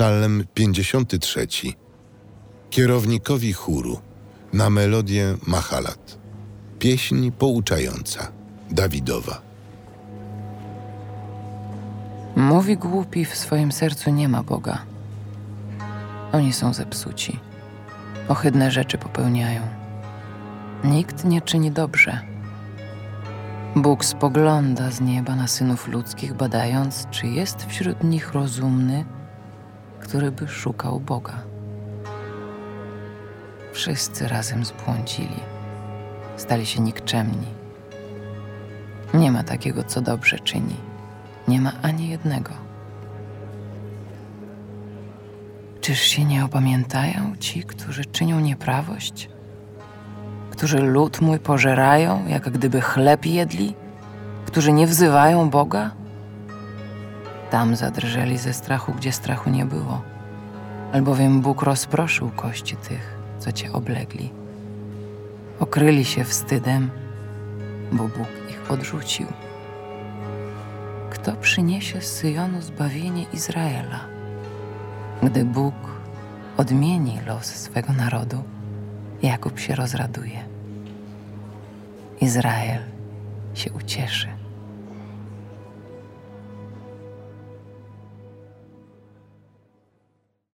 Psalm 53. Kierownikowi chóru na melodię Mahalat. Pieśń pouczająca Dawidowa. Mówi głupi, w swoim sercu nie ma Boga. Oni są zepsuci. Ohydne rzeczy popełniają. Nikt nie czyni dobrze. Bóg spogląda z nieba na synów ludzkich, badając, czy jest wśród nich rozumny, który by szukał Boga. Wszyscy razem zbłądzili, stali się nikczemni. Nie ma takiego, co dobrze czyni. Nie ma ani jednego. Czyż się nie opamiętają ci, którzy czynią nieprawość? Którzy lud mój pożerają, jak gdyby chleb jedli? Którzy nie wzywają Boga? Tam zadrżeli ze strachu, gdzie strachu nie było, albowiem Bóg rozproszył kości tych, co cię oblegli. Okryli się wstydem, bo Bóg ich odrzucił. Kto przyniesie z Syjonu zbawienie Izraela? Gdy Bóg odmieni los swego narodu, Jakub się rozraduje. Izrael się ucieszy.